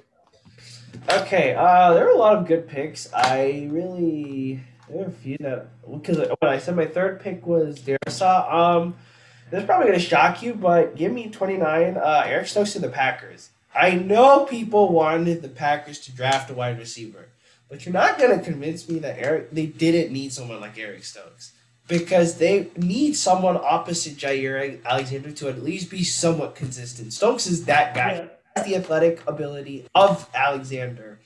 Okay, uh, there were a lot of good picks. I really there were a few that because when I said my third pick was Darrisaw. Um, this is probably gonna shock you, but give me twenty nine. Uh, Eric Stokes to the Packers. I know people wanted the Packers to draft a wide receiver, but you're not gonna convince me that Eric they didn't need someone like Eric Stokes because they need someone opposite Jaire Alexander to at least be somewhat consistent. Stokes is that guy Yeah. has the athletic ability of Alexander.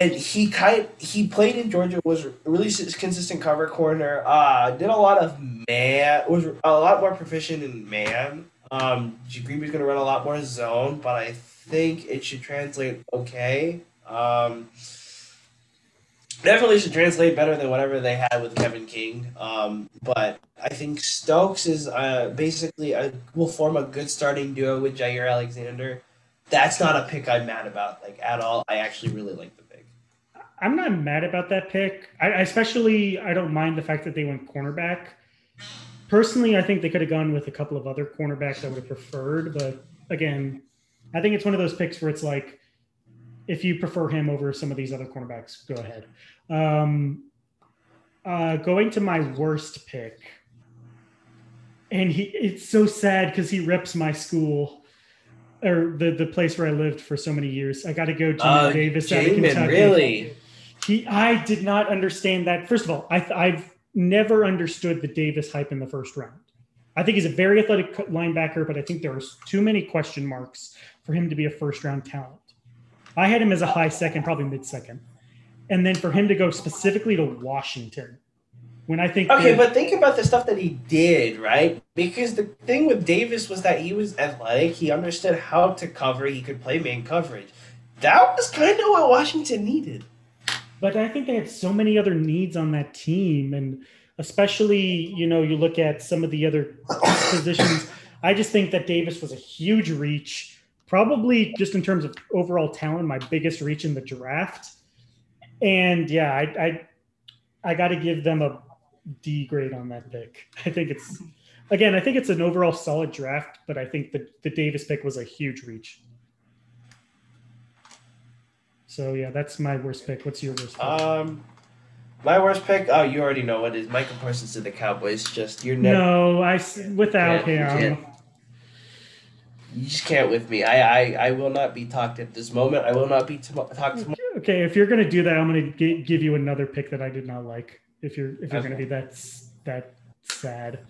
And he kind he played in Georgia was really consistent cover corner. Uh, did a lot of man was a lot more proficient in man. Um, Green Bay's gonna run a lot more zone, but I think it should translate okay. Um, definitely should translate better than whatever they had with Kevin King. Um, but I think Stokes is uh, basically a, will form a good starting duo with Jaire Alexander. That's not a pick I'm mad about, like at all. I actually really like the pick. I'm not mad about that pick. I, especially I don't mind the fact that they went cornerback. Personally, I think they could have gone with a couple of other cornerbacks I would have preferred, but again, I think it's one of those picks where it's like, if you prefer him over some of these other cornerbacks, go ahead. Um, uh, going to my worst pick, and he it's so sad because he rips my school or the the place where I lived for so many years. I got to go to Uh, Davis out of Kentucky. really? He, I did not understand that. First of all, I, I've never understood the Davis hype in the first round. I think he's a very athletic linebacker, but I think there there's too many question marks for him to be a first round talent. I had him as a high second, probably mid second, and then for him to go specifically to Washington, when I think Okay, but think about the stuff that he did, right? Because the thing with Davis was that he was athletic. He understood how to cover. He could play man coverage. That was kind of what Washington needed. But I think they had so many other needs on that team, and especially you know you look at some of the other positions. I just think that Davis was a huge reach, probably just in terms of overall talent, my biggest reach in the draft. And yeah, I I, I got to give them a D grade on that pick. I think it's again, I think it's an overall solid draft, but I think the the Davis pick was a huge reach. So yeah, that's my worst pick. What's your worst pick? Um, my worst pick. Oh, you already know what it is. Micah Parsons to the Cowboys. Just you're never. No, I without Yeah, you him. can't. You just can't with me. I, I I will not be talked at this moment. I will not be to- talked tomorrow. Okay, if you're gonna do that, I'm gonna give you another pick that I did not like. If you're if you're gonna be that that sad.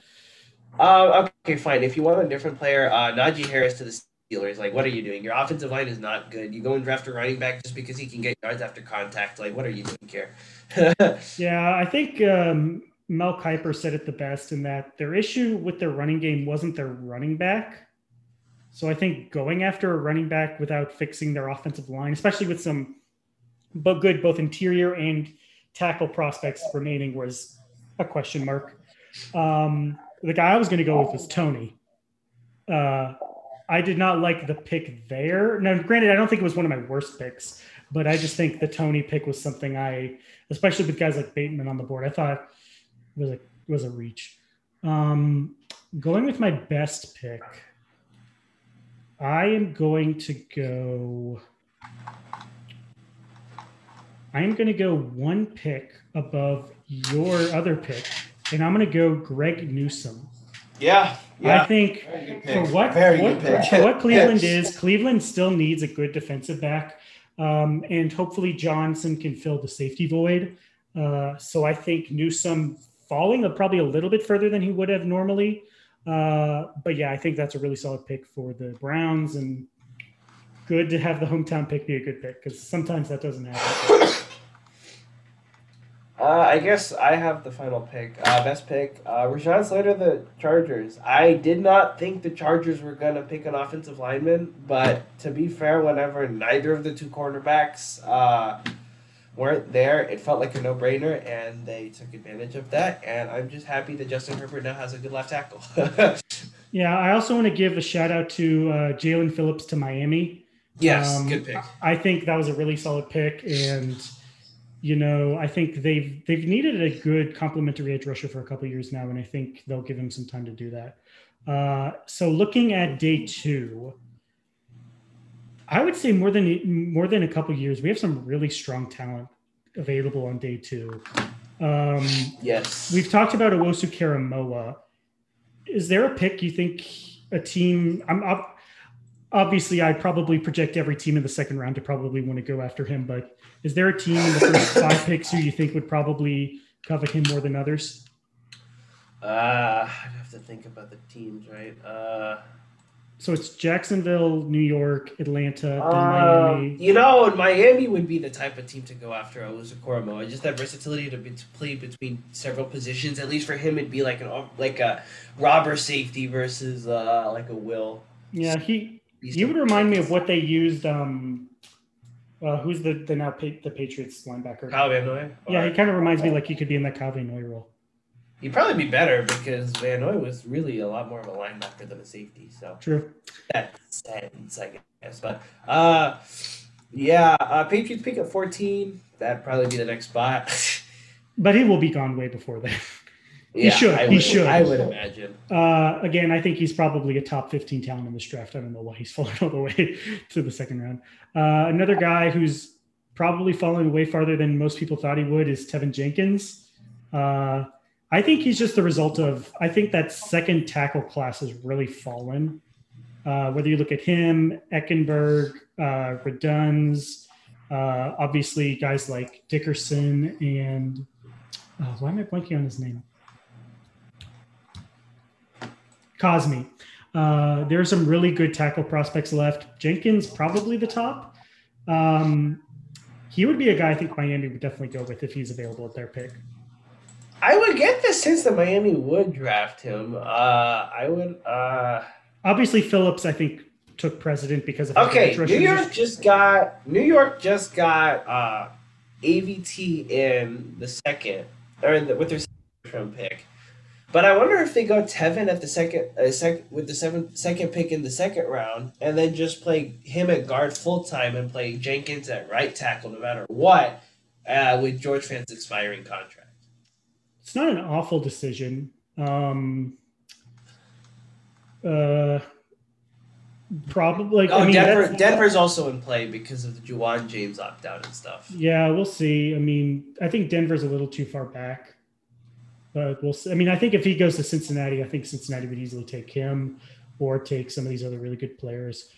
Uh, okay, fine. If you want a different player, uh, Najee Harris to the Steelers. Like, what are you doing? Your offensive line is not good. You go and draft a running back just because he can get yards after contact. Like, what are you doing here? Yeah, I think um, Mel Kiper said it the best in that their issue with their running game wasn't their running back. So I think going after a running back without fixing their offensive line, especially with some but good both interior and tackle prospects remaining, was a question mark. Um, the guy I was going to go with was Toney. Uh, I did not like the pick there. Now, granted, I don't think it was one of my worst picks, but I just think the Toney pick was something I, especially with guys like Bateman on the board, I thought was a was a reach. Um, going with my best pick, I am going to go. I am going to go one pick above your other pick, and I'm going to go Greg Newsome. yeah, I think for what what, for what Cleveland is, Cleveland still needs a good defensive back, um, and hopefully Johnson can fill the safety void. Uh, so I think Newsome falling probably a little bit further than he would have normally. Uh, but yeah, I think that's a really solid pick for the Browns, and good to have the hometown pick be a good pick because sometimes that doesn't happen. Uh, I guess I have the final pick. Uh, best pick. Uh, Rashawn Slater, the Chargers. I did not think the Chargers were going to pick an offensive lineman, but to be fair, whenever neither of the two cornerbacks uh, weren't there, it felt like a no brainer, and they took advantage of that. And I'm just happy that Justin Herbert now has a good left tackle. yeah, I also want to give a shout out to uh, Jaelan Phillips to Miami. Yes, um, good pick. I think that was a really solid pick, and you know, I think they've they've needed a good complementary edge rusher for a couple years now, and I think they'll give him some time to do that. Uh, so looking at day two, I would say more than more than a couple years, we have some really strong talent available on day two. Um, yes, we've talked about Owusu Koramoah. Is there a pick you think a team? I'm up. Obviously, I probably project every team in the second round to probably want to go after him, but is there a team in the first five picks who you think would probably covet him more than others? Uh, I'd have to think about the teams, right? Uh, so it's Jacksonville, New York, Atlanta, then uh, Miami. You know, Miami would be the type of team to go after Owusu Koramoah. Just that versatility to, be, to play between several positions. At least for him, it'd be like an like a robber safety versus uh, like a will. Yeah, he he would remind me of what they used. Um, uh, who's the the now pa- the Patriots linebacker? Kyle Van Noy. Yeah, he kind of reminds me like he could be in that Kyle Van Noy role. He'd probably be better because Van Noy was really a lot more of a linebacker than a safety. So true. That sense, I guess. But uh, yeah, uh, Patriots pick at fourteen. That'd probably be the next spot. but he will be gone way before then. Yeah, he should. I he would, should. I would imagine. Uh, again, I think he's probably a top 15 talent in this draft. I don't know why he's fallen all the way to the second round. Uh, another guy who's probably falling way farther than most people thought he would is Teven Jenkins. Uh, I think he's just the result of, I think that second tackle class has really fallen. Uh, whether you look at him, Eichenberg, uh, Radunz, uh, obviously guys like Dickerson and uh, why am I blanking on his name? Cosmi. Uh, there are some really good tackle prospects left. Jenkins probably the top. Um, he would be a guy I think Miami would definitely go with if he's available at their pick. I would get the sense that Miami would draft him. Uh, I would. Uh... Obviously, Phillips I think took president because of okay. New York just got New York just got uh, AVT in the second or the, with their second round pick. But I wonder if they go Teven at the second, uh, sec, with the seventh, second pick in the second round, and then just play him at guard full time and play Jenkins at right tackle no matter what, uh, with George Fant's expiring contract. It's not an awful decision. Um, uh, probably. oh, I mean, Denver. Denver's also in play because of the Ja'Wuan James opt out and stuff. Yeah, we'll see. I mean, I think Denver's a little too far back. But we'll see. I mean, I think if he goes to Cincinnati, I think Cincinnati would easily take him or take some of these other really good players.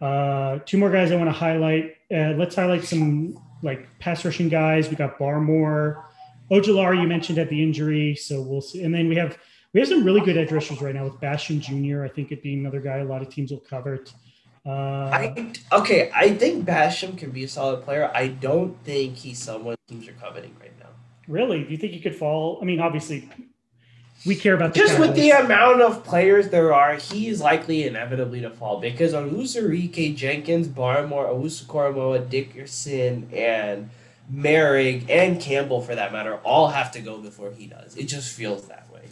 Uh, two more guys I want to highlight. Uh, let's highlight some like pass rushing guys. We got Barmore, Ojulari. You mentioned at the injury, so we'll see. And then we have we have some really good edge rushers right now with Basham Jr. I think it'd be another guy a lot of teams will cover. Uh, I okay. I think Basham can be a solid player. I don't think he's someone teams are coveting right now. Really? Do you think he could fall? I mean, obviously, we care about just with the amount of players there are. He's likely inevitably to fall because Onwuzurike, Jenkins, Barmore, Owusu Dickerson, and Moehrig and Campbell, for that matter, all have to go before he does. It just feels that way.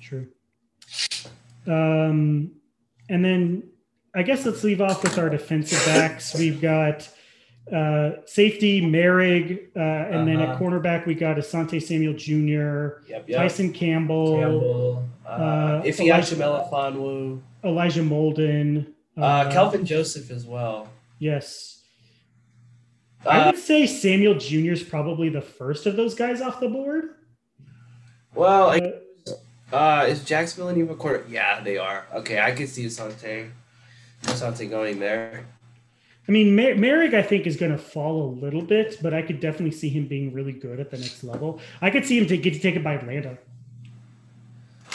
True. Um, and then I guess let's leave off with our defensive backs. We've got uh, safety Moehrig, uh, and uh-huh. then at uh-huh. cornerback we got Asante Samuel Jr., yep, yep. Tyson Campbell, Campbell uh, uh, Ifeatu Elijah Molden, uh, uh, Kelvin Joseph as well. Yes, I would say Samuel Jr. is probably the first of those guys off the board. Well, uh, is Jacksonville and even corner? Yeah, they are. Okay, I can see Asante, Asante going there. I mean, Mer- Moehrig, I think, is going to fall a little bit, but I could definitely see him being really good at the next level. I could see him to get taken by Atlanta.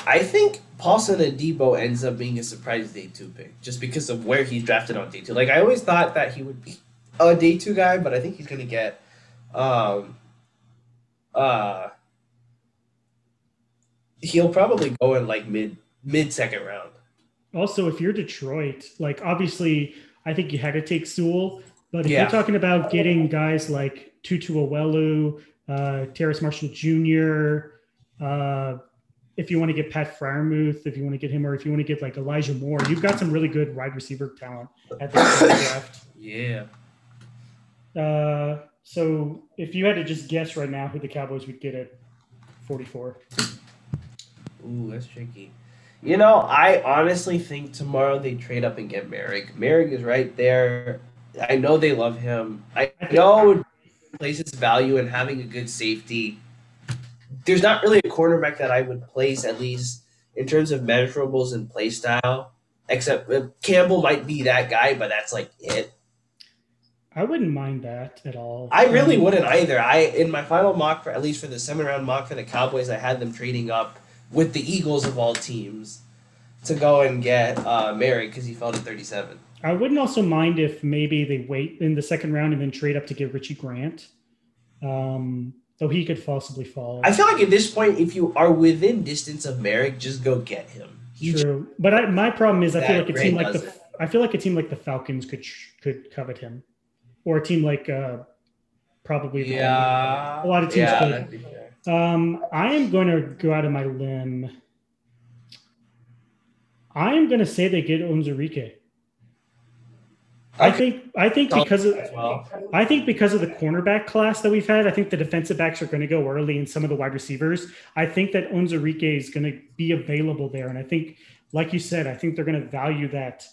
I think Paulson Adebo ends up being a surprise day two pick just because of where he's drafted on day two. Like I always thought that he would be a day two guy, but I think he's going to get um, uh, he'll probably go in like mid mid second round. Also, if you're Detroit, like obviously, I think you had to take Sewell, but if Yeah. you're talking about getting guys like Tutu Atwell, uh, Terrace Marshall Jr., uh, if you want to get Pat Freiermuth, if you want to get him, or if you want to get like Elijah Moore, you've got some really good wide receiver talent at the draft. Yeah. Uh, so if you had to just guess right now who the Cowboys would get at 44, Ooh, that's tricky. You know, I honestly think tomorrow they trade up and get Moehrig. Moehrig is right there. I know they love him. I know places value in having a good safety. There's not really a cornerback that I would place, at least in terms of measurables and play style. Except uh, Campbell might be that guy, but that's like it. I wouldn't mind that at all. I really wouldn't either. I in my final mock for at least for the seven round mock for the Cowboys, I had them trading up with the Eagles of all teams to go and get uh, Moehrig because he fell to thirty seven. I wouldn't also mind if maybe they wait in the second round and then trade up to get Richie Grant. Um, though he could possibly fall. I feel like at this point, if you are within distance of Moehrig, just go get him. He True, but I, my problem is I feel like a team like the it. I feel like a team like the Falcons could could covet him, or a team like uh, probably the- yeah, A lot of teams yeah, could. That'd be fair. Um, I am going to go out of my limb. I am going to say they get Onzarike. I think I think because of well. I think because of the cornerback class that we've had, I think the defensive backs are going to go early and some of the wide receivers. I think that Onzarike is going to be available there. And I think, like you said, I think they're going to value that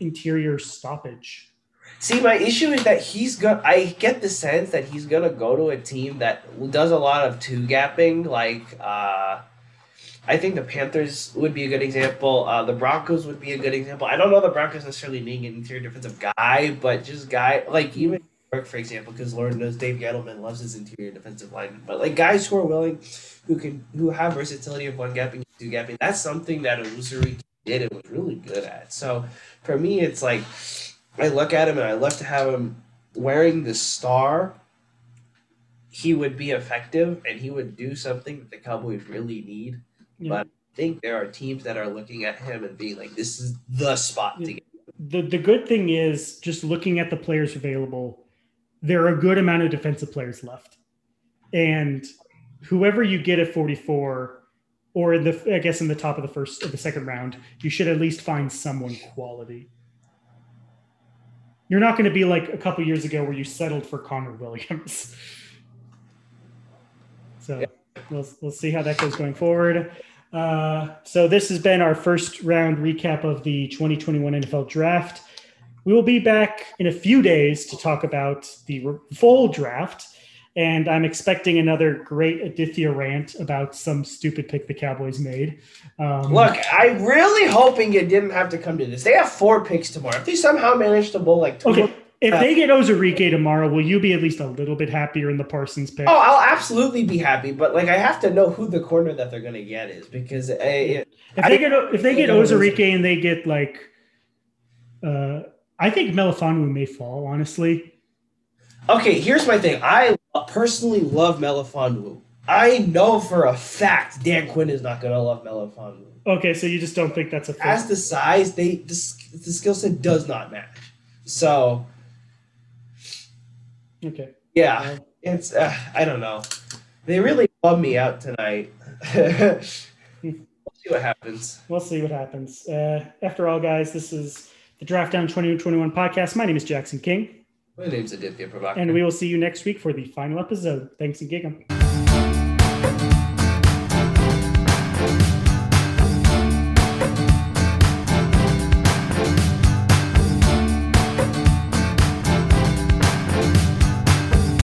interior stoppage. See, my issue is that he's going to I get the sense that he's gonna go to a team that does a lot of two gapping. Like, uh, I think the Panthers would be a good example. Uh, the Broncos would be a good example. I don't know the Broncos necessarily needing an interior defensive guy, but just guy like even for example, because Lord knows Dave Gettleman loves his interior defensive line. But like guys who are willing, who can who have versatility of one gapping, two gapping. That's something that Usuri did and was really good at. So for me, it's like. I look at him and I love to have him wearing the star. He would be effective and he would do something that the Cowboys really need. You But I think there are teams that are looking at him and being like, "This is the spot to get." the the good thing is just looking at the players available, there are a good amount of defensive players left, and whoever you get at 44, or in the I guess in the top of the first of the second round, you should at least find someone quality. You're not going to be like a couple years ago where you settled for Connor Williams. So Yeah. we'll, we'll see how that goes going forward. Uh, so this has been our first round recap of the 2021 NFL Draft. We will be back in a few days to talk about the full draft, and I'm expecting another great Aditya rant about some stupid pick the Cowboys made. Um, Look, I'm really hoping it didn't have to come to this. They have four picks tomorrow. If they somehow manage to bowl like two, okay, if they get Ozarike tomorrow, will you be at least a little bit happier in the Parsons pick? oh, I'll absolutely be happy. But like, I have to know who the corner that they're gonna get is because uh, it, If they get if they get Ozarike and they get like, uh, I think Melifonwu may fall. Honestly, Okay, here's my thing. I personally love Melifonwu. I know for a fact Dan Quinn is not gonna love Melifonwu. okay, so you just don't think that's a fit. As the size, they the, the skill set does not match. So okay. yeah, it's uh, I don't know. They really bummed me out tonight. we'll see what happens. We'll see what happens. Uh, after all, guys, this is the Draft Down 2021 podcast. My name is Jackson King, My name's Aditya Prabhakar. and we will see you next week for the final episode. Thanks and gig 'em.